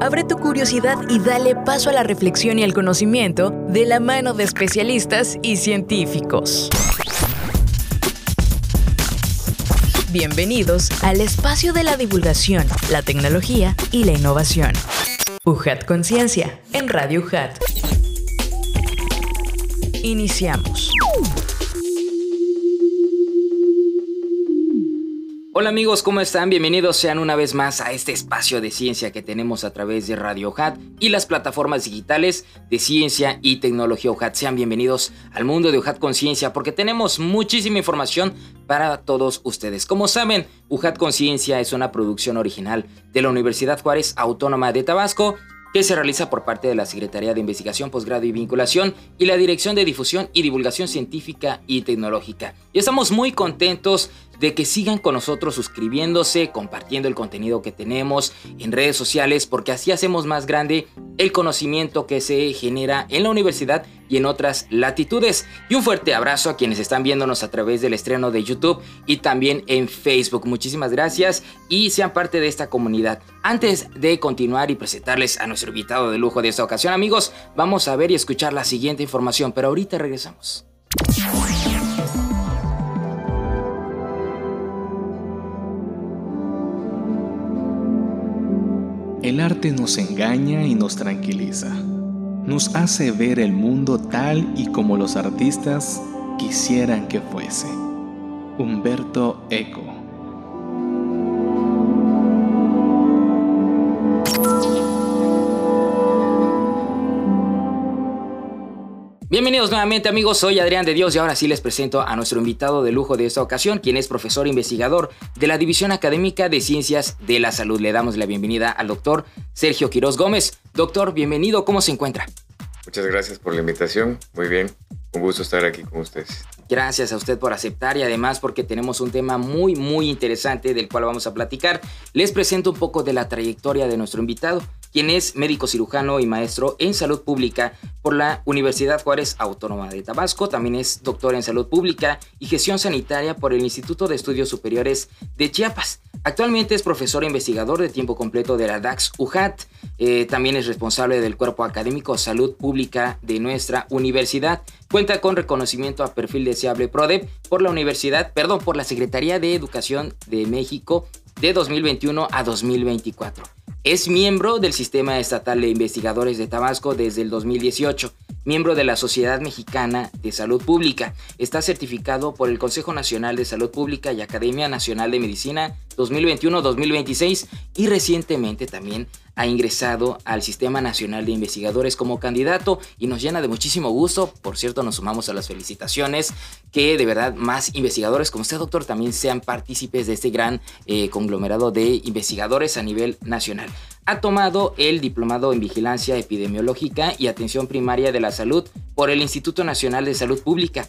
Abre tu curiosidad y dale paso a la reflexión y al conocimiento de la mano de especialistas y científicos. Bienvenidos al espacio de la divulgación, la tecnología y la innovación. UJAT Conciencia en Radio UJAT. Iniciamos. Hola amigos, ¿cómo están? Bienvenidos sean una vez más a este espacio de ciencia que tenemos a través de Radio Hat y las plataformas digitales de ciencia y tecnología UHAT. Sean bienvenidos al mundo de UHAT Conciencia porque tenemos muchísima información para todos ustedes. Como saben, UHAT Conciencia es una producción original de la Universidad Juárez Autónoma de Tabasco que se realiza por parte de la Secretaría de Investigación, Posgrado y Vinculación y la Dirección de Difusión y Divulgación Científica y Tecnológica. Y estamos muy contentos de que sigan con nosotros suscribiéndose, compartiendo el contenido que tenemos en redes sociales, porque así hacemos más grande el conocimiento que se genera en la universidad y en otras latitudes. Y un fuerte abrazo a quienes están viéndonos a través del estreno de YouTube y también en Facebook. Muchísimas gracias y sean parte de esta comunidad. Antes de continuar y presentarles a nuestro invitado de lujo de esta ocasión, amigos, vamos a ver y escuchar la siguiente información, pero ahorita regresamos. El arte nos engaña y nos tranquiliza. Nos hace ver el mundo tal y como los artistas quisieran que fuese. Humberto Eco Bienvenidos nuevamente amigos, soy Adrián de Dios y ahora sí les presento a nuestro invitado de lujo de esta ocasión, quien es profesor investigador de la División Académica de Ciencias de la Salud. Le damos la bienvenida al doctor Sergio Quiroz Gómez. Doctor, bienvenido, ¿cómo se encuentra? Muchas gracias por la invitación, muy bien, un gusto estar aquí con ustedes. Gracias a usted por aceptar y además porque tenemos un tema muy muy interesante del cual vamos a platicar. Les presento un poco de la trayectoria de nuestro invitado quien es médico cirujano y maestro en salud pública por la Universidad Juárez Autónoma de Tabasco. También es doctor en salud pública y gestión sanitaria por el Instituto de Estudios Superiores de Chiapas. Actualmente es profesor e investigador de tiempo completo de la DAX UJAT. Eh, también es responsable del cuerpo académico Salud Pública de nuestra universidad. Cuenta con reconocimiento a perfil deseable PRODEP por la Universidad, perdón, por la Secretaría de Educación de México de 2021 a 2024. Es miembro del Sistema Estatal de Investigadores de Tabasco desde el 2018, miembro de la Sociedad Mexicana de Salud Pública. Está certificado por el Consejo Nacional de Salud Pública y Academia Nacional de Medicina 2021-2026 y recientemente también ha ingresado al Sistema Nacional de Investigadores como candidato y nos llena de muchísimo gusto. Por cierto, nos sumamos a las felicitaciones que de verdad más investigadores como usted, doctor, también sean partícipes de este gran eh, conglomerado de investigadores a nivel nacional. Ha tomado el diplomado en Vigilancia Epidemiológica y Atención Primaria de la Salud por el Instituto Nacional de Salud Pública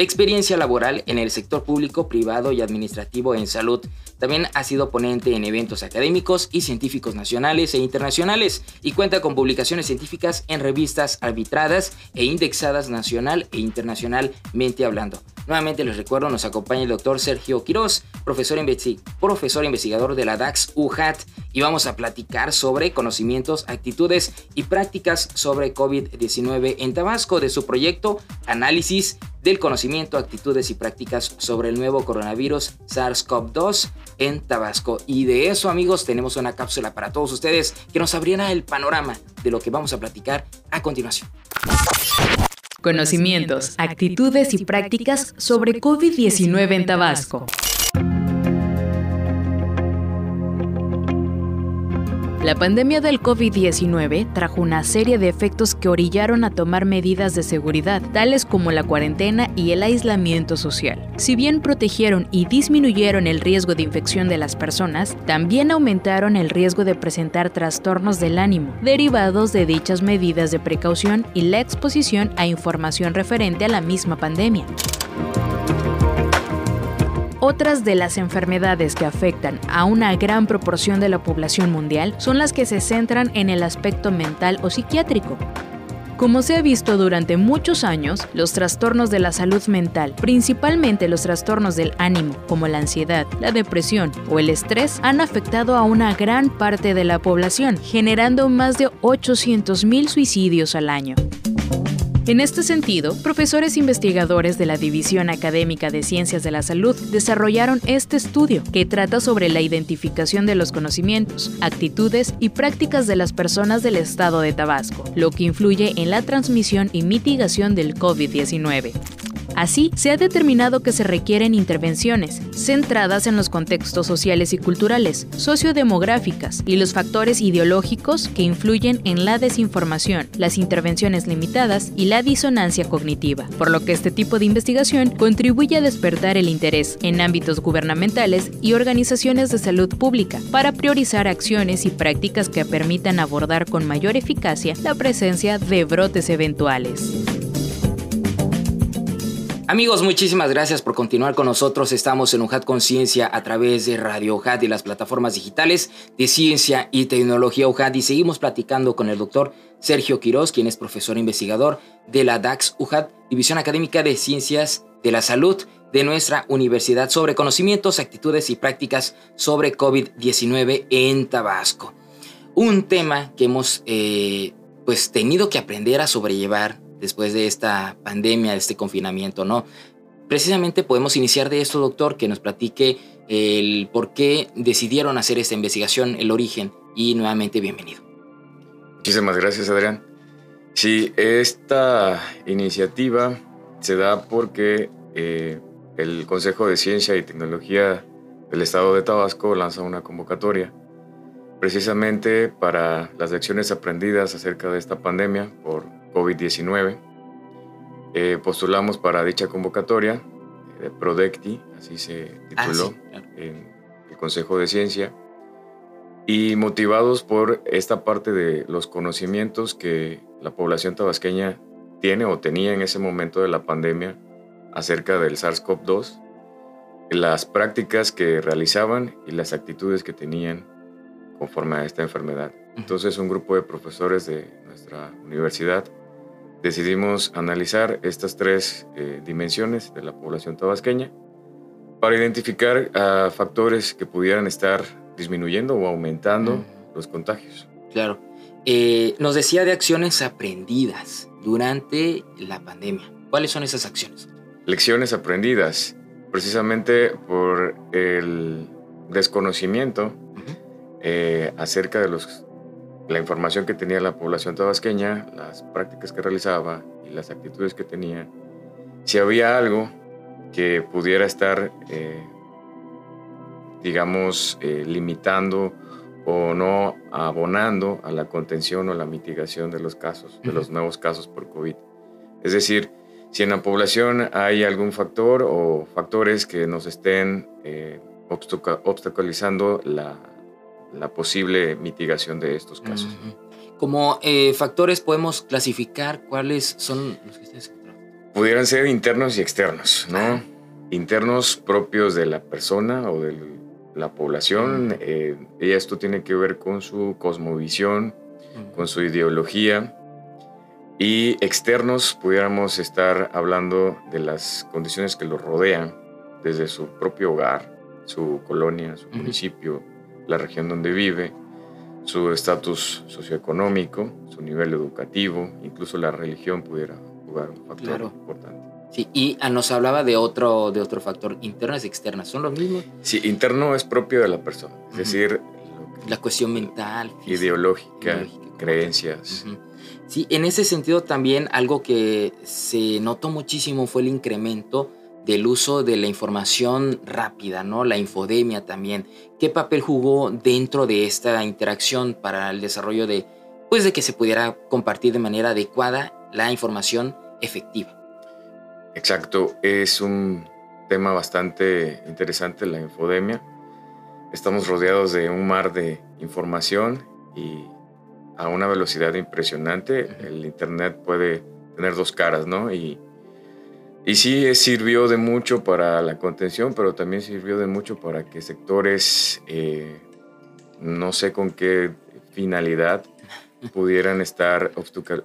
Experiencia laboral en el sector público, privado y administrativo en salud. También ha sido ponente en eventos académicos y científicos nacionales e internacionales y cuenta con publicaciones científicas en revistas arbitradas e indexadas nacional e internacionalmente hablando. Nuevamente les recuerdo, nos acompaña el doctor Sergio Quiroz, profesor, profesor investigador de la DAX UJAT y vamos a platicar sobre conocimientos, actitudes y prácticas sobre COVID-19 en Tabasco de su proyecto Análisis del conocimiento, actitudes y prácticas sobre el nuevo coronavirus SARS-CoV-2 en Tabasco. Y de eso, amigos, tenemos una cápsula para todos ustedes que nos abriera el panorama de lo que vamos a platicar a continuación. Conocimientos, actitudes y prácticas sobre COVID-19 en Tabasco. La pandemia del COVID-19 trajo una serie de efectos que orillaron a tomar medidas de seguridad, tales como la cuarentena y el aislamiento social. Si bien protegieron y disminuyeron el riesgo de infección de las personas, también aumentaron el riesgo de presentar trastornos del ánimo, derivados de dichas medidas de precaución y la exposición a información referente a la misma pandemia. Otras de las enfermedades que afectan a una gran proporción de la población mundial son las que se centran en el aspecto mental o psiquiátrico. Como se ha visto durante muchos años, los trastornos de la salud mental, principalmente los trastornos del ánimo, como la ansiedad, la depresión o el estrés, han afectado a una gran parte de la población, generando más de 800.000 suicidios al año. En este sentido, profesores investigadores de la División Académica de Ciencias de la Salud desarrollaron este estudio que trata sobre la identificación de los conocimientos, actitudes y prácticas de las personas del estado de Tabasco, lo que influye en la transmisión y mitigación del COVID-19. Así, se ha determinado que se requieren intervenciones centradas en los contextos sociales y culturales, sociodemográficas y los factores ideológicos que influyen en la desinformación, las intervenciones limitadas y la disonancia cognitiva, por lo que este tipo de investigación contribuye a despertar el interés en ámbitos gubernamentales y organizaciones de salud pública para priorizar acciones y prácticas que permitan abordar con mayor eficacia la presencia de brotes eventuales. Amigos, muchísimas gracias por continuar con nosotros. Estamos en UJAT Conciencia a través de Radio UJAT y las plataformas digitales de ciencia y tecnología UJAT y seguimos platicando con el doctor Sergio Quiroz, quien es profesor investigador de la DAX UJAT, División Académica de Ciencias de la Salud de nuestra universidad sobre conocimientos, actitudes y prácticas sobre COVID-19 en Tabasco. Un tema que hemos eh, pues tenido que aprender a sobrellevar después de esta pandemia, de este confinamiento, ¿no? Precisamente podemos iniciar de esto, doctor, que nos platique el por qué decidieron hacer esta investigación, el origen, y nuevamente bienvenido. Muchísimas gracias, Adrián. Sí, esta iniciativa se da porque eh, el Consejo de Ciencia y Tecnología del Estado de Tabasco lanza una convocatoria precisamente para las lecciones aprendidas acerca de esta pandemia por COVID-19. Eh, postulamos para dicha convocatoria de eh, Prodecti, así se ah, tituló, en el Consejo de Ciencia, y motivados por esta parte de los conocimientos que la población tabasqueña tiene o tenía en ese momento de la pandemia acerca del SARS-CoV-2, las prácticas que realizaban y las actitudes que tenían conforme a esta enfermedad. Entonces un grupo de profesores de nuestra universidad decidimos analizar estas tres eh, dimensiones de la población tabasqueña para identificar factores que pudieran estar disminuyendo o aumentando los contagios. Claro. Eh, nos decía de acciones aprendidas durante la pandemia. ¿Cuáles son esas acciones? Lecciones aprendidas, precisamente por el desconocimiento eh, acerca de los la información que tenía la población tabasqueña, las prácticas que realizaba y las actitudes que tenía, si había algo que pudiera estar, eh, digamos, eh, limitando o no abonando a la contención o la mitigación de los casos, de los nuevos casos por COVID. Es decir, si en la población hay algún factor o factores que nos estén eh, obstaculizando la, la posible mitigación de estos casos. Como eh, factores podemos clasificar cuáles son los que ustedes Pudieran ser internos y externos, ¿no? Internos propios de la persona o de la población. Eh, y esto tiene que ver con su cosmovisión, con su ideología. Y externos pudiéramos estar hablando de las condiciones que lo rodean, desde su propio hogar, su colonia, su municipio, la región donde vive, su estatus socioeconómico, su nivel educativo, incluso la religión pudiera jugar un factor importante. Sí, y ah, nos hablaba de otro, de otro factor, internas y externas, ¿son los mismos? Sí, interno es propio de la persona, es decir... la cuestión mental. ideológica, creencias. Sí, en ese sentido también algo que se notó muchísimo fue el incremento del uso de la información rápida, ¿no? La infodemia también. ¿Qué papel jugó dentro de esta interacción para el desarrollo de, pues, de que se pudiera compartir de manera adecuada la información efectiva? Exacto, es un tema bastante interesante la infodemia. Estamos rodeados de un mar de información y a una velocidad impresionante. El Internet puede tener dos caras, ¿no? Y y sí, sirvió de mucho para la contención, pero también sirvió de mucho para que sectores, eh, no sé con qué finalidad, pudieran estar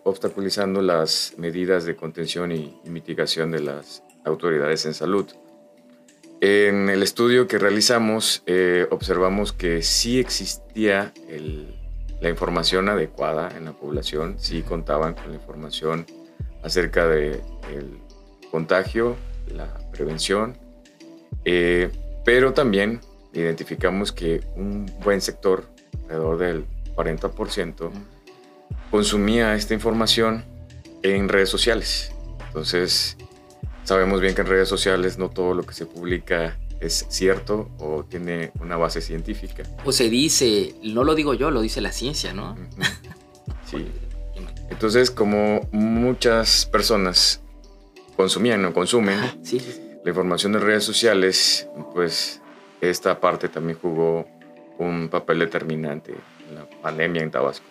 obstaculizando las medidas de contención y, mitigación de las autoridades en salud. En el estudio que realizamos eh, observamos que sí existía la información adecuada en la población, sí contaban con la información acerca del contagio, la prevención, eh, pero también identificamos que un buen sector, alrededor del 40%, consumía esta información en redes sociales. Entonces, sabemos bien que en redes sociales no todo lo que se publica es cierto o tiene una base científica. O se dice, no lo digo yo, lo dice la ciencia, ¿no? Sí. Entonces, como muchas personas consumían o consumen. La información de redes sociales, pues esta parte también jugó un papel determinante en la pandemia en Tabasco.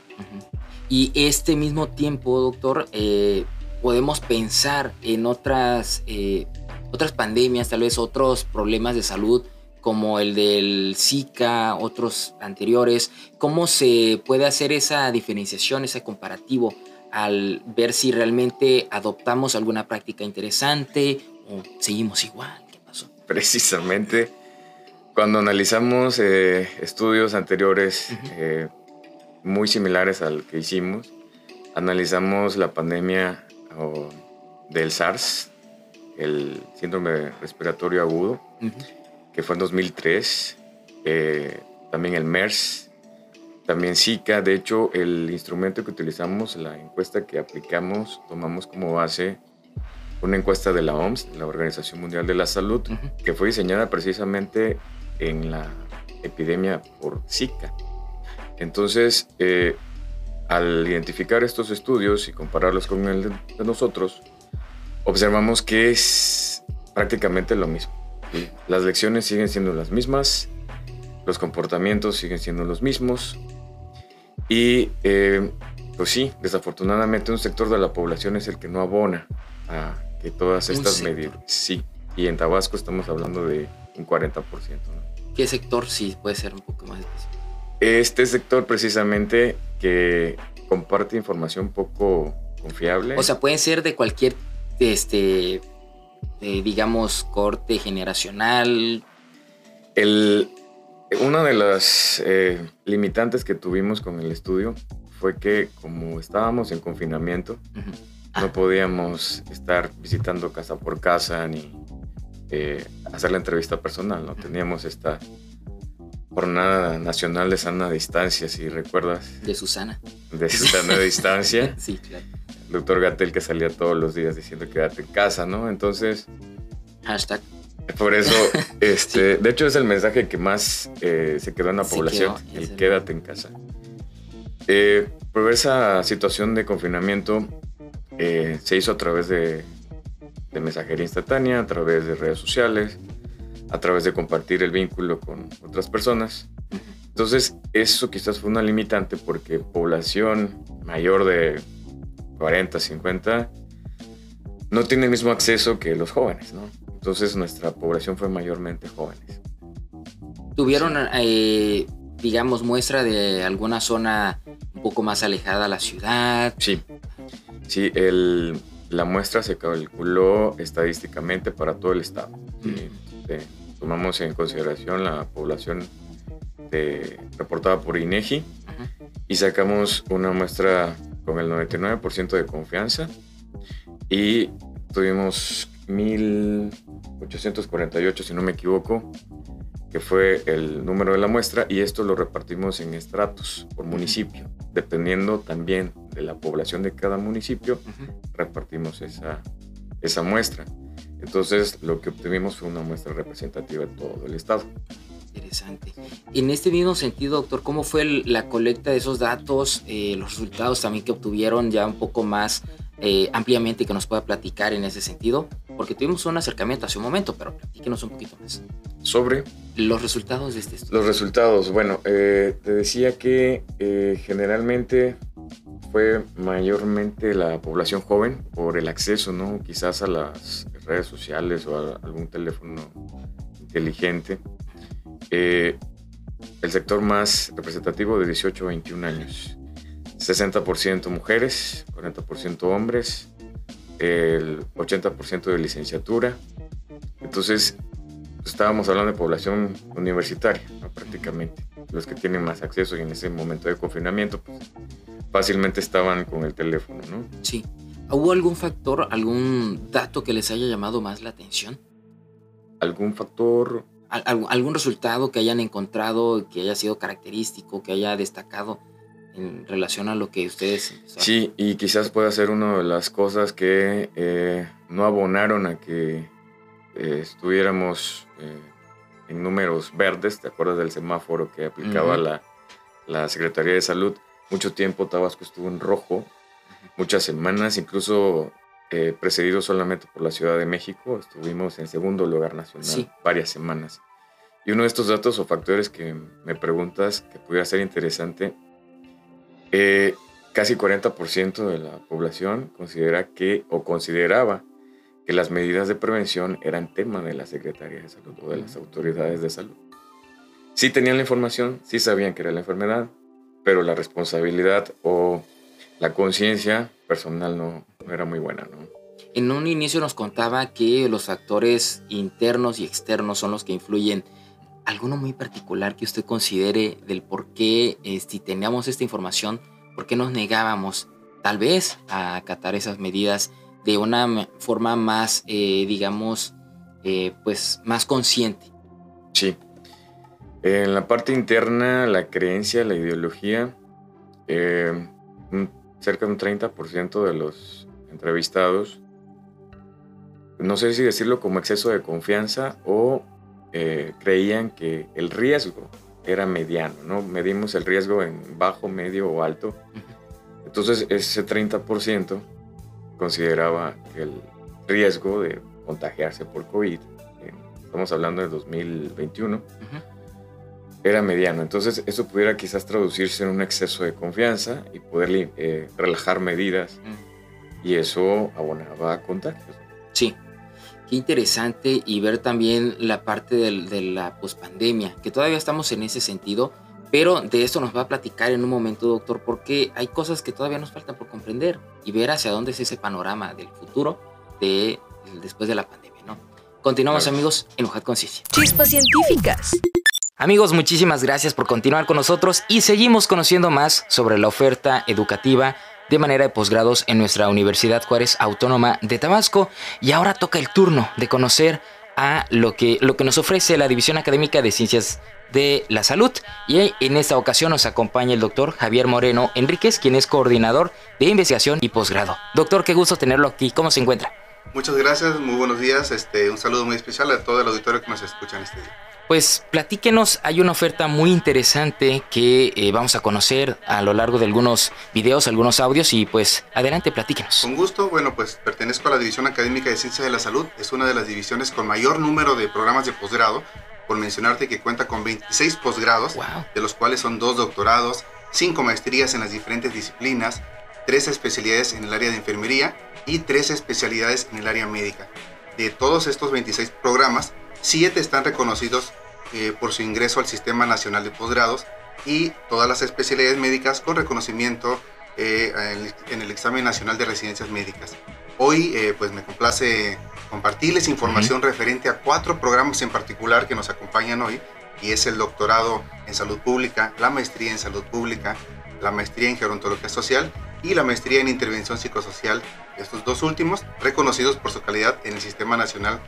Y este mismo tiempo, doctor, eh, podemos pensar en otras, eh, otras pandemias, tal vez otros problemas de salud como el del Zika, otros anteriores. ¿Cómo se puede hacer esa diferenciación, ese comparativo al ver si realmente adoptamos alguna práctica interesante o seguimos igual? ¿Qué pasó? Precisamente cuando analizamos eh, estudios anteriores eh, muy similares al que hicimos, analizamos la pandemia del SARS, el síndrome respiratorio agudo, que fue en 2003, eh, también el MERS, también Zika. De hecho, el instrumento que utilizamos, la encuesta que aplicamos, tomamos como base una encuesta de la OMS, la Organización Mundial de la Salud, que fue diseñada precisamente en la epidemia por Zika. Entonces, eh, al identificar estos estudios y compararlos con el de nosotros, observamos que es prácticamente lo mismo. Las lecciones siguen siendo las mismas, los comportamientos siguen siendo los mismos y eh, pues sí, desafortunadamente un sector de la población es el que no abona a que todas estas medidas, sí, y en Tabasco estamos hablando de un 40%. ¿no? ¿Qué sector sí puede ser un poco más específico? Este sector precisamente que comparte información poco confiable. O sea, pueden ser de cualquier, este, digamos, corte generacional. El, una de las eh, limitantes que tuvimos con el estudio fue que como estábamos en confinamiento, no ah. podíamos estar visitando casa por casa ni eh, hacer la entrevista personal, ¿no? Teníamos esta jornada nacional de sana distancia, si recuerdas. De Susana. De Susana de distancia. sí, claro. El doctor Gatel que salía todos los días diciendo quédate en casa, ¿no? Entonces... Hashtag. Por eso, este, de hecho es el mensaje que más eh, se quedó en la población, el quédate en casa. Eh, por esa situación de confinamiento se hizo a través de de mensajería instantánea, a través de redes sociales, a través de compartir el vínculo con otras personas. Entonces, eso quizás fue una limitante porque población mayor de 40, 50 no tiene el mismo acceso que los jóvenes, ¿no? Entonces, nuestra población fue mayormente jóvenes. ¿Tuvieron, eh, digamos, muestra de alguna zona un poco más alejada a la ciudad? Sí, sí, el, la muestra se calculó estadísticamente para todo el estado. tomamos en consideración la población reportada por INEGI y sacamos una muestra con el 99% de confianza y tuvimos 1848, si no me equivoco, que fue el número de la muestra, y esto lo repartimos en estratos por municipio, dependiendo también de la población de cada municipio, repartimos esa, esa muestra. Entonces, lo que obtuvimos fue una muestra representativa de todo el estado. Interesante. En este mismo sentido, doctor, ¿cómo fue la colecta de esos datos, eh, los resultados también que obtuvieron ya un poco más eh, ampliamente que nos pueda platicar en ese sentido? Porque tuvimos un acercamiento hace un momento, pero platíquenos un poquito más. Sobre los resultados de este estudio. Los resultados, bueno, eh, te decía que generalmente fue mayormente la población joven por el acceso, ¿no? Quizás a las redes sociales o a algún teléfono inteligente. Eh, el sector más representativo de 18 a 21 años. 60% mujeres, 40% hombres, el 80% de licenciatura. Entonces, estábamos hablando de población universitaria, prácticamente, los que tienen más acceso y en ese momento de confinamiento, pues, fácilmente estaban con el teléfono, ¿no? Sí. ¿Hubo algún factor, algún dato que les haya llamado más la atención? ¿Algún factor? algún resultado que hayan encontrado que haya sido característico, que haya destacado en relación a lo que ustedes... Sí, y quizás pueda ser una de las cosas que eh, no abonaron a que eh, estuviéramos eh, en números verdes, ¿te acuerdas del semáforo que aplicaba la, la, Secretaría de Salud? Mucho tiempo Tabasco estuvo en rojo, muchas semanas, incluso precedido solamente por la Ciudad de México, estuvimos en segundo lugar nacional varias semanas. Y uno de estos datos o factores que me preguntas que pudiera ser interesante eh, casi 40% de la población considera que o consideraba que las medidas de prevención eran tema de la Secretaría de Salud o de las autoridades de salud. Sí tenían la información, sí sabían que era la enfermedad, pero la responsabilidad o la conciencia personal no, no, era muy buena. ¿no? En un inicio nos contaba que los factores internos y externos son los que influyen alguno muy particular que usted considere del por qué, eh, si teníamos esta información, por qué nos negábamos tal vez a acatar esas medidas de una forma más, eh, digamos, eh, pues más consciente. Sí. En la parte interna, la creencia, la ideología, cerca de un 30% de los entrevistados, no sé si decirlo como exceso de confianza o creían que el riesgo era mediano, ¿no? Medimos el riesgo en bajo, medio o alto. Entonces ese 30% consideraba que el riesgo de contagiarse por COVID, estamos hablando de 2021, era mediano. Entonces eso pudiera quizás traducirse en un exceso de confianza y poder eh, relajar medidas y eso abonaba a contagios. Qué interesante y ver también la parte de la pospandemia, que todavía estamos en ese sentido, pero de esto nos va a platicar en un momento, doctor, porque hay cosas que todavía nos faltan por comprender y ver hacia dónde es ese panorama del futuro de después de la pandemia, ¿no? Continuamos, amigos, en Ujad Conciencia. Chispas científicas. Amigos, muchísimas gracias por continuar con nosotros y seguimos conociendo más sobre la oferta educativa de manera de posgrados en nuestra Universidad Juárez Autónoma de Tabasco. Y ahora toca el turno de conocer a lo que, lo que nos ofrece la División Académica de Ciencias de la Salud. Y en esta ocasión nos acompaña el doctor Javier Moreno Enríquez, quien es coordinador de investigación y posgrado. Doctor, qué gusto tenerlo aquí. ¿Cómo se encuentra? Muchas gracias, muy buenos días. Este, un saludo muy especial a todo el auditorio que nos escucha en este día. Pues platíquenos, hay una oferta muy interesante que eh, vamos a conocer a lo largo de algunos videos, algunos audios y pues adelante, platíquenos. Con gusto, bueno, pues pertenezco a la División Académica de Ciencias de la Salud, es una de las divisiones con mayor número de programas de posgrado, por mencionarte que cuenta con 26 posgrados, de los cuales son dos doctorados, cinco maestrías en las diferentes disciplinas, tres especialidades en el área de enfermería y tres especialidades en el área médica. De todos estos 26 programas, Siete están reconocidos eh, por su ingreso al Sistema Nacional de Posgrados y todas las especialidades médicas con reconocimiento eh, en, el, Examen Nacional de Residencias Médicas. Hoy eh, pues me complace compartirles información referente a cuatro programas en particular que nos acompañan hoy y es el doctorado en salud pública, la maestría en salud pública, la maestría en gerontología social y la maestría en intervención psicosocial, estos dos últimos reconocidos por su calidad en el Sistema Nacional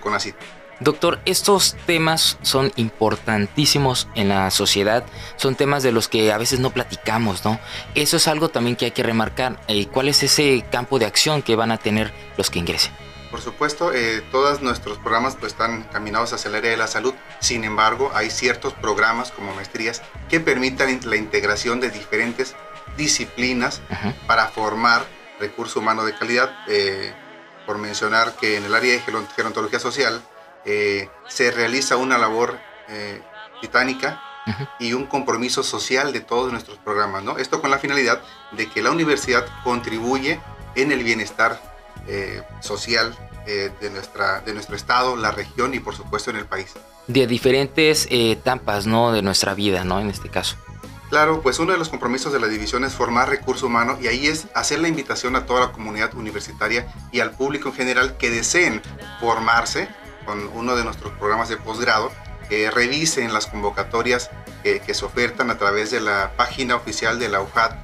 de Doctor, estos temas son importantísimos en la sociedad, son temas de los que a veces no platicamos, ¿no? Eso es algo también que hay que remarcar. Eh, ¿Cuál es ese campo de acción que van a tener los que ingresen? Por supuesto, eh, todos nuestros programas pues, están caminados hacia el área de la salud. Sin embargo, hay ciertos programas como maestrías que permitan la integración de diferentes disciplinas para formar recurso humano de calidad. Eh, por mencionar que en el área de gerontología social eh, se realiza una labor eh, titánica y un compromiso social de todos nuestros programas. ¿no? Esto con la finalidad de que la universidad contribuye en el bienestar eh, social de, nuestra, de nuestro estado, la región y por supuesto en el país. De diferentes etapas ¿no? de nuestra vida, ¿no? en este caso. Claro, pues uno de los compromisos de la división es formar recurso humano y ahí es hacer la invitación a toda la comunidad universitaria y al público en general que deseen formarse con uno de nuestros programas de posgrado, que revisen las convocatorias que se ofertan a través de la página oficial de la UJAT.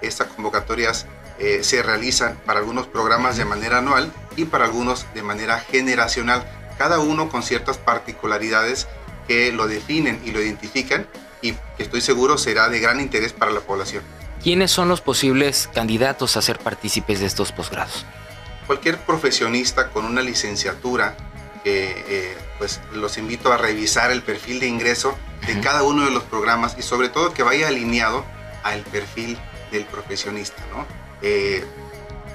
Estas convocatorias eh, se realizan para algunos programas de manera anual y para algunos de manera generacional, cada uno con ciertas particularidades que lo definen y lo identifican y que estoy seguro será de gran interés para la población. ¿Quiénes son los posibles candidatos a ser partícipes de estos posgrados? Cualquier profesionista con una licenciatura, eh, pues los invito a revisar el perfil de ingreso de cada uno de los programas y sobre todo que vaya alineado al perfil del profesionista. ¿no? Eh,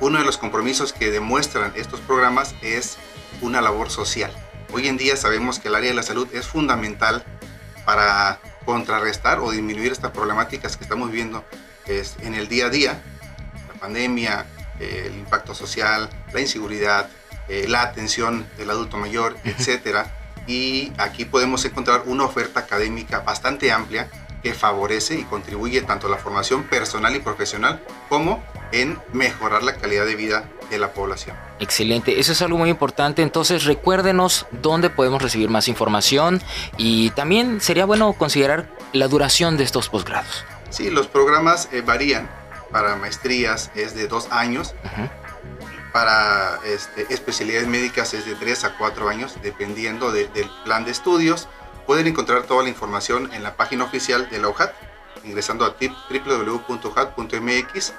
uno de los compromisos que demuestran estos programas es una labor social. Hoy en día sabemos que el área de la salud es fundamental para contrarrestar o disminuir estas problemáticas que estamos viviendo en el día a día, la pandemia, el impacto social, la inseguridad, eh, la atención del adulto mayor, etc. Y aquí podemos encontrar una oferta académica bastante amplia que favorece y contribuye tanto a la formación personal y profesional como en mejorar la calidad de vida de la población. Excelente, eso es algo muy importante. Entonces recuérdenos dónde podemos recibir más información y también sería bueno considerar la duración de estos posgrados. Sí, los programas eh, varían. Para maestrías es de dos años. Para este, especialidades médicas es de tres a cuatro años, dependiendo del plan de estudios. Pueden encontrar toda la información en la página oficial de la UJAT, ingresando a www.ujat.mx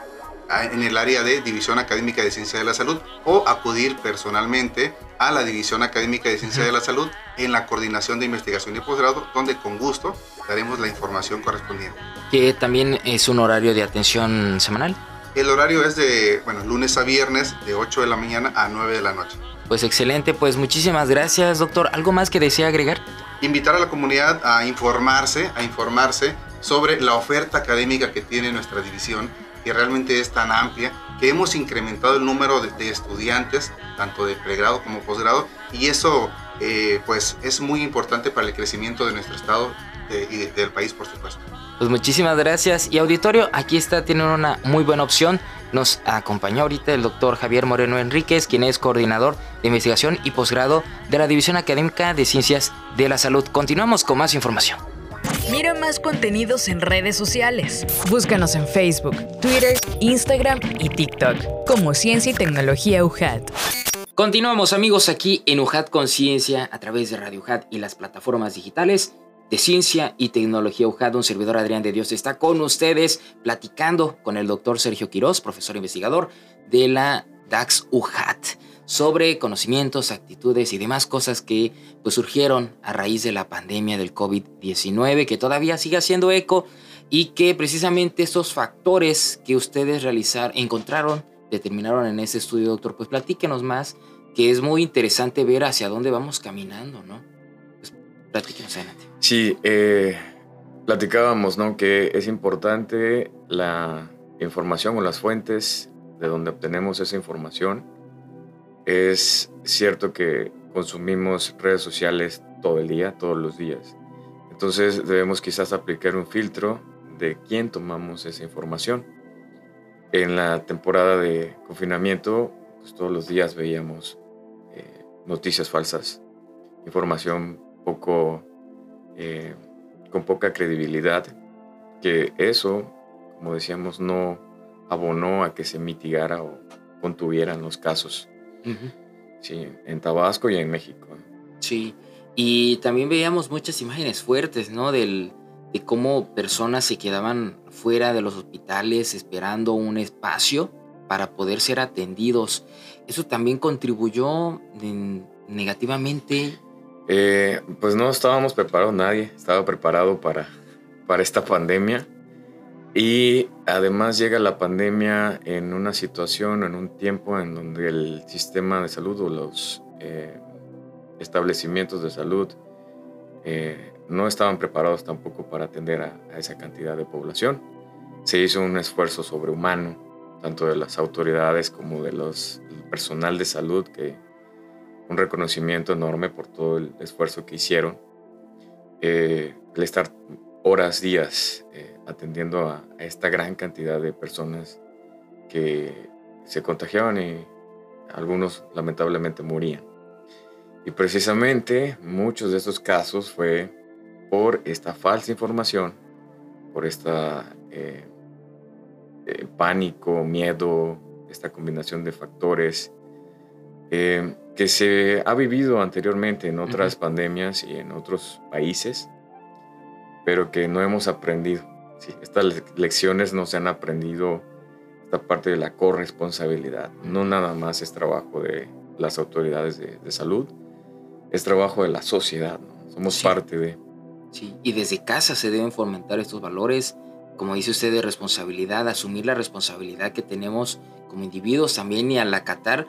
en el área de División Académica de Ciencia de la Salud o acudir personalmente a la División Académica de Ciencia de la Salud en la Coordinación de Investigación y Posgrado, donde con gusto daremos la información correspondiente. ¿Que también es un horario de atención semanal? El horario es de, bueno, lunes a viernes, de 8 de la mañana a 9 de la noche. Pues excelente, pues muchísimas gracias, doctor. ¿Algo más que desea agregar? invitar a la comunidad a informarse, a informarse sobre la oferta académica que tiene nuestra división, que realmente es tan amplia, que hemos incrementado el número de, estudiantes, tanto de pregrado como posgrado, y eso eh, pues es muy importante para el crecimiento de nuestro estado y del país, por supuesto. Pues muchísimas gracias. Y auditorio, aquí está, tienen una muy buena opción. Nos acompañó ahorita el doctor Javier Moreno Enríquez, quien es coordinador de investigación y posgrado de la División Académica de Ciencias de la Salud. Continuamos con más información. Contenidos en redes sociales. Búscanos en Facebook, Twitter, Instagram y TikTok como Ciencia y Tecnología UJAT. Continuamos amigos aquí en UJAT Conciencia a través de Radio UJAT y las plataformas digitales de Ciencia y Tecnología UJAT, un servidor Adrián de Dios está con ustedes platicando con el doctor Sergio Quirós, profesor investigador de la DAX UJAT, sobre conocimientos, actitudes y demás cosas que pues, surgieron a raíz de la pandemia del COVID-19, que todavía sigue haciendo eco y que precisamente estos factores que ustedes realizaron, encontraron, determinaron en ese estudio, doctor, pues platíquenos más, que es muy interesante ver hacia dónde vamos caminando, ¿no? Pues platíquenos adelante. Sí, eh, platicábamos, ¿no? Que es importante la información o las fuentes de donde obtenemos esa información. Es cierto que consumimos redes sociales todo el día, todos los días. Entonces debemos quizás aplicar un filtro de quién tomamos esa información. En la temporada de confinamiento, pues todos los días veíamos eh, noticias falsas, información poco eh, con poca credibilidad, que eso, como decíamos, no abonó a que se mitigara o contuvieran los casos. Sí, en Tabasco y en México. Sí, y también veíamos muchas imágenes fuertes, ¿no? Del, de cómo personas se quedaban fuera de los hospitales esperando un espacio para poder ser atendidos. Eso también contribuyó negativamente eh, pues no estábamos preparados, nadie estaba preparado para, para esta pandemia. Y además llega la pandemia en una situación, en un tiempo en donde el sistema de salud o los eh, establecimientos de salud eh, no estaban preparados tampoco para atender a, a, esa cantidad de población. Se hizo un esfuerzo sobrehumano, tanto de las autoridades como de los personal de salud que un reconocimiento enorme por todo el esfuerzo que hicieron. Eh, el estar horas, días eh, atendiendo a, esta gran cantidad de personas que se contagiaban y algunos lamentablemente morían. Y precisamente muchos de estos casos fue por esta falsa información, por esta eh, eh, pánico, miedo, esta combinación de factores que se ha vivido anteriormente en otras pandemias y en otros países, pero que no hemos aprendido. estas lecciones no se han aprendido, esta parte de la corresponsabilidad. No nada más es trabajo de las autoridades de, salud, es trabajo de la sociedad. Somos parte de... Sí, y desde casa se deben fomentar estos valores, como dice usted, de responsabilidad, asumir la responsabilidad que tenemos como individuos también y al acatar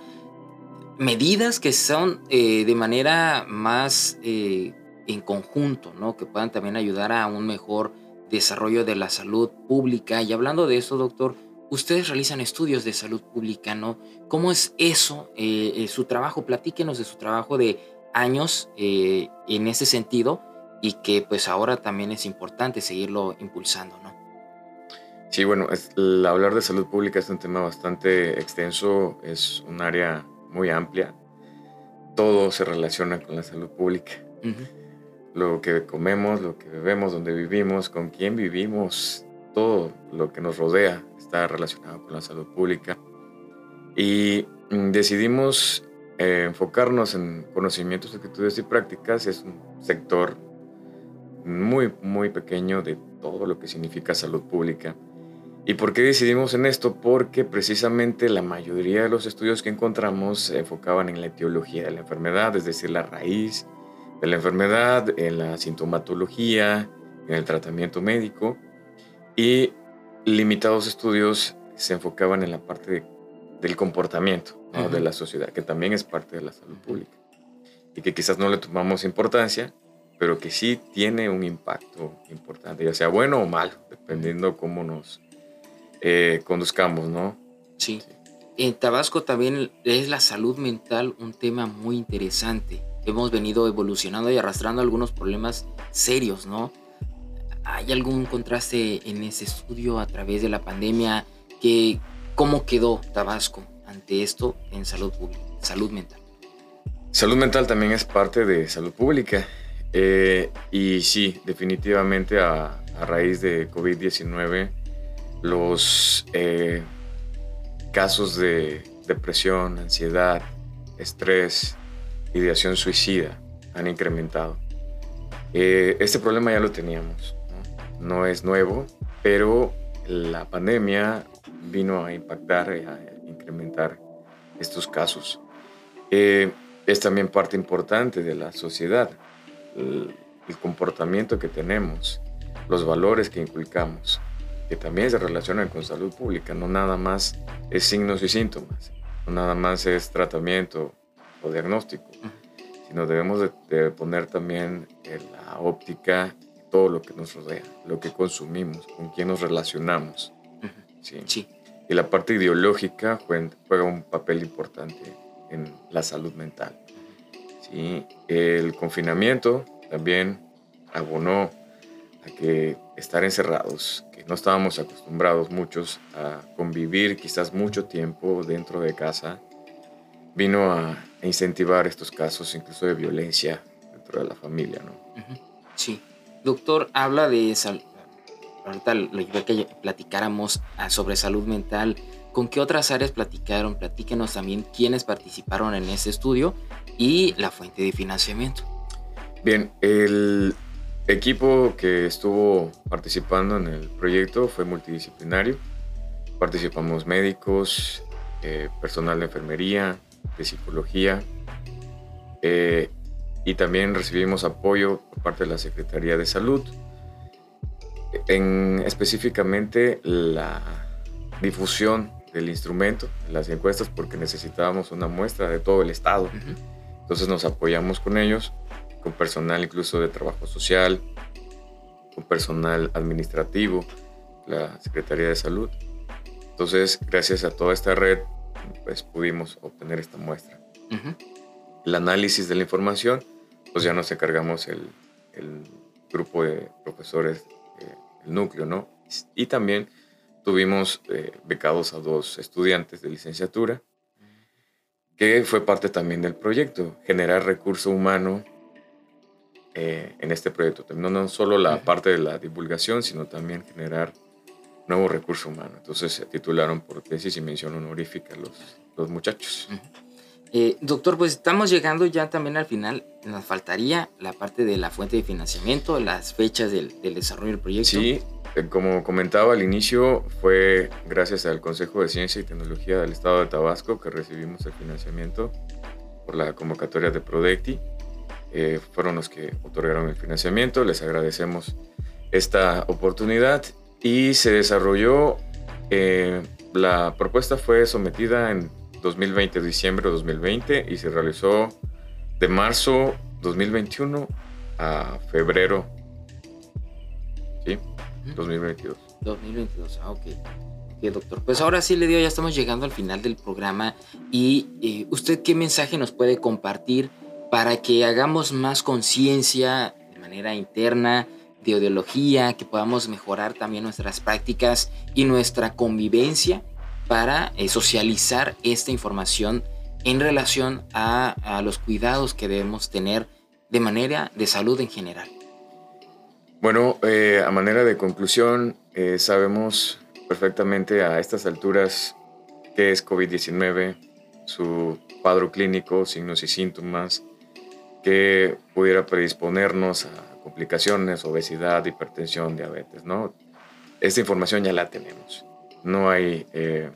medidas que son eh, de manera más eh, en conjunto, ¿no? Que puedan también ayudar a un mejor desarrollo de la salud pública. Y hablando de eso, doctor, ustedes realizan estudios de salud pública, ¿no? ¿Cómo es eso, eh, su trabajo? Platíquenos de su trabajo de años en ese sentido y que pues ahora también es importante seguirlo impulsando, ¿no? Sí, bueno, el hablar de salud pública es un tema bastante extenso, es un área muy amplia. Todo se relaciona con la salud pública. Lo que comemos, lo que bebemos, donde vivimos, con quién vivimos, todo lo que nos rodea está relacionado con la salud pública. Y mm, decidimos eh, enfocarnos en conocimientos, actitudes y prácticas. Es un sector muy, muy pequeño de todo lo que significa salud pública. ¿Y por qué decidimos en esto? Porque precisamente la mayoría de los estudios que encontramos se enfocaban en la etiología de la enfermedad, es decir, la raíz de la enfermedad, en la sintomatología, en el tratamiento médico, y limitados estudios se enfocaban en la parte del comportamiento de la sociedad, que también es parte de la salud pública, y que quizás no le tomamos importancia, pero que sí tiene un impacto importante, ya sea bueno o malo, dependiendo cómo nos eh, conduzcamos, ¿no? Sí. En Tabasco también es la salud mental un tema muy interesante. Hemos venido evolucionando y arrastrando algunos problemas serios, ¿no? ¿Hay algún contraste en ese estudio a través de la pandemia? Que, ¿Cómo quedó Tabasco ante esto en salud pública, salud mental? Salud mental también es parte de salud pública. Eh, y sí, definitivamente a, raíz de COVID-19 los eh, casos de depresión, ansiedad, estrés, ideación suicida han incrementado. Eh, este problema ya lo teníamos, ¿no? es nuevo, pero la pandemia vino a impactar, a incrementar estos casos. Eh, es también parte importante de la sociedad, el comportamiento que tenemos, los valores que inculcamos que también se relacionan con salud pública, no nada más es signos y síntomas, no nada más es tratamiento o diagnóstico, sino debemos de, poner también la óptica todo lo que nos rodea, lo que consumimos, con quién nos relacionamos. ¿sí? Y la parte ideológica juega, un papel importante en la salud mental. ¿sí? El confinamiento también abonó a que estar encerrados, que no estábamos acostumbrados muchos a convivir quizás mucho tiempo dentro de casa, vino a, incentivar estos casos incluso de violencia dentro de la familia, ¿no? Sí. Doctor, habla de salud. Ahorita le iba que platicáramos ah, sobre salud mental. ¿Con qué otras áreas platicaron? Platíquenos también quiénes participaron en ese estudio y la fuente de financiamiento. Bien, el, equipo que estuvo participando en el proyecto fue multidisciplinario. Participamos médicos, eh, personal de enfermería, de psicología eh, y también recibimos apoyo por parte de la Secretaría de Salud en específicamente la difusión del instrumento, las encuestas, porque necesitábamos una muestra de todo el estado. Entonces nos apoyamos con ellos con personal incluso de trabajo social, con personal administrativo, la Secretaría de Salud. Entonces, gracias a toda esta red, pues pudimos obtener esta muestra. El análisis de la información, pues ya nos encargamos el, el grupo de profesores eh, el núcleo, ¿no? Y también tuvimos eh, becados a dos estudiantes de licenciatura, que fue parte también del proyecto, generar recurso humano eh, en este proyecto. No, no solo la parte de la divulgación, sino también generar nuevo recurso humano. Entonces se titularon por tesis y mención honorífica los, los muchachos. Eh, doctor, pues estamos llegando ya también al final. Nos faltaría la parte de la fuente de financiamiento, las fechas del, del desarrollo del proyecto. Sí, eh, como comentaba al inicio, fue gracias al Consejo de Ciencia y Tecnología del Estado de Tabasco que recibimos el financiamiento por la convocatoria de Prodecti. Eh, fueron los que otorgaron el financiamiento. Les agradecemos esta oportunidad y se desarrolló. Eh, la propuesta fue sometida en 2020, diciembre de 2020, y se realizó de marzo 2021 a febrero ¿sí? 2022. 2022, ah, ok. Ok, doctor. Pues ahora sí le digo, ya estamos llegando al final del programa. ¿Y eh, usted qué mensaje nos puede compartir para que hagamos más conciencia de manera interna de ideología, que podamos mejorar también nuestras prácticas y nuestra convivencia para eh, socializar esta información en relación a, los cuidados que debemos tener de manera de salud en general? Bueno, eh, a manera de conclusión, eh, sabemos perfectamente a estas alturas qué es COVID-19, su cuadro clínico, signos y síntomas, que pudiera predisponernos a complicaciones, obesidad, hipertensión, diabetes, ¿no? Esta información ya la tenemos, no hay eh,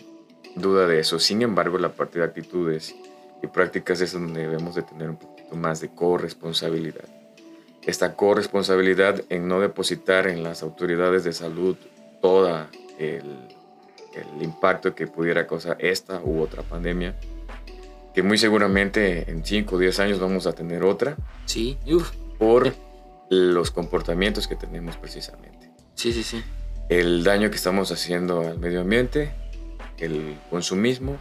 duda de eso. Sin embargo, la parte de actitudes y prácticas es donde debemos de tener un poquito más de corresponsabilidad esta corresponsabilidad en no depositar en las autoridades de salud todo el, impacto que pudiera causar esta u otra pandemia, que muy seguramente en 5 o 10 años vamos a tener otra. Sí, por los comportamientos que tenemos precisamente. Sí, sí, sí. El daño que estamos haciendo al medio ambiente, el consumismo,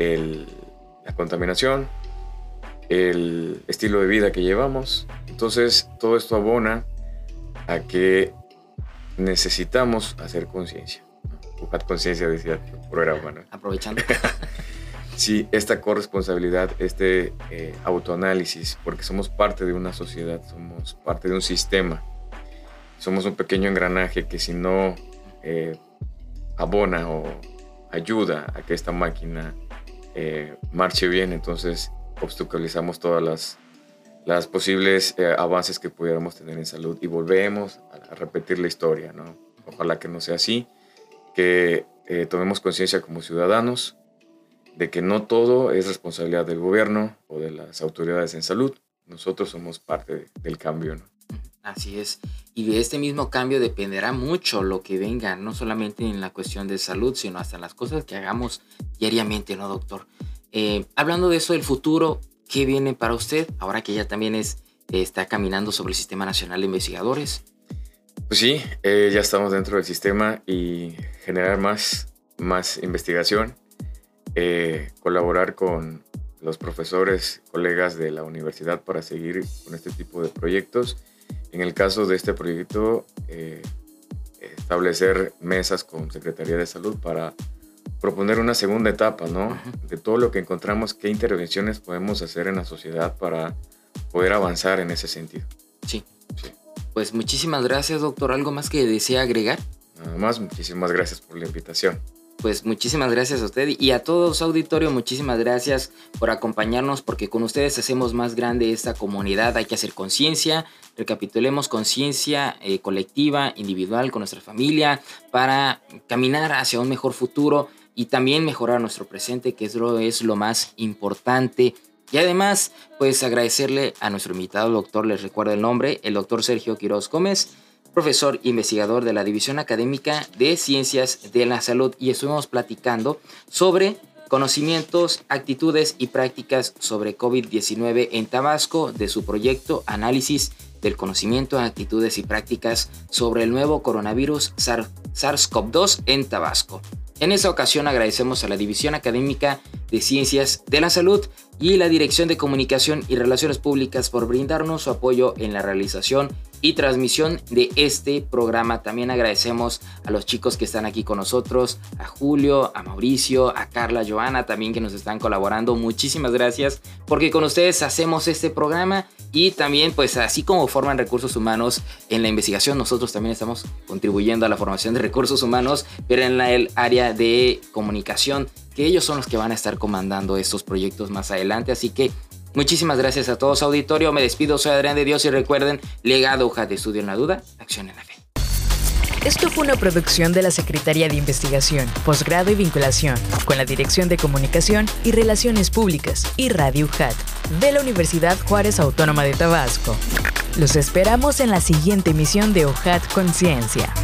la contaminación, el estilo de vida que llevamos. Entonces, todo esto abona a que necesitamos hacer conciencia. Buscar conciencia, decía el programa. Aprovechando. sí, esta corresponsabilidad, este eh, autoanálisis, porque somos parte de una sociedad, somos parte de un sistema. Somos un pequeño engranaje que si no eh, abona o ayuda a que esta máquina eh, marche bien, entonces obstaculizamos todas las, posibles avances que pudiéramos tener en salud y volvemos a, repetir la historia, ¿no? Ojalá que no sea así, que tomemos conciencia como ciudadanos de que no todo es responsabilidad del gobierno o de las autoridades en salud. Nosotros somos parte del cambio, ¿no? Así es. Y de este mismo cambio dependerá mucho lo que venga, no solamente en la cuestión de salud, sino hasta las cosas que hagamos diariamente, ¿no, doctor? Eh, hablando de eso del futuro, ¿qué viene para usted ahora que ya también es, está caminando sobre el Sistema Nacional de Investigadores? Pues sí, eh, ya estamos dentro del sistema y generar más, más investigación, eh, colaborar con los profesores, colegas de la universidad para seguir con este tipo de proyectos. En el caso de este proyecto, establecer mesas con Secretaría de Salud para proponer una segunda etapa, ¿no? De todo lo que encontramos, qué intervenciones podemos hacer en la sociedad para poder avanzar en ese sentido. Sí. sí. Pues muchísimas gracias, doctor. ¿Algo más que desea agregar? Nada más, muchísimas gracias por la invitación. Pues muchísimas gracias a usted y a todos auditorio, muchísimas gracias por acompañarnos porque con ustedes hacemos más grande esta comunidad, hay que hacer conciencia, recapitulemos conciencia eh, colectiva, individual, con nuestra familia, para caminar hacia un mejor futuro y también mejorar nuestro presente, que es lo, es lo más importante. Y además, pues agradecerle a nuestro invitado doctor, les recuerdo el nombre, el doctor Sergio Quiroz Gómez, profesor investigador de la División Académica de Ciencias de la Salud y estuvimos platicando sobre conocimientos, actitudes y prácticas sobre COVID-19 en Tabasco de su proyecto Análisis del conocimiento, actitudes y prácticas sobre el nuevo coronavirus SARS-CoV-2 en Tabasco. En esta ocasión agradecemos a la División Académica de Ciencias de la Salud y la Dirección de Comunicación y Relaciones Públicas por brindarnos su apoyo en la realización y transmisión de este programa. También agradecemos a los chicos que están aquí con nosotros, a Julio, a Mauricio, a Carla, Joana también que nos están colaborando. Muchísimas gracias porque con ustedes hacemos este programa y también pues así como forman recursos humanos en la investigación, nosotros también estamos contribuyendo a la formación de recursos humanos, pero en el área de comunicación, que ellos son los que van a estar comandando estos proyectos más adelante. Así que Muchísimas gracias a todos, auditorio. Me despido, soy Adrián de Dios y recuerden, legado hoja de estudio en la duda, acción en la fe. Esto fue una producción de la Secretaría de Investigación, Posgrado y Vinculación, con la Dirección de Comunicación y Relaciones Públicas y Radio UJAT de la Universidad Juárez Autónoma de Tabasco. Los esperamos en la siguiente emisión de UJAT Conciencia.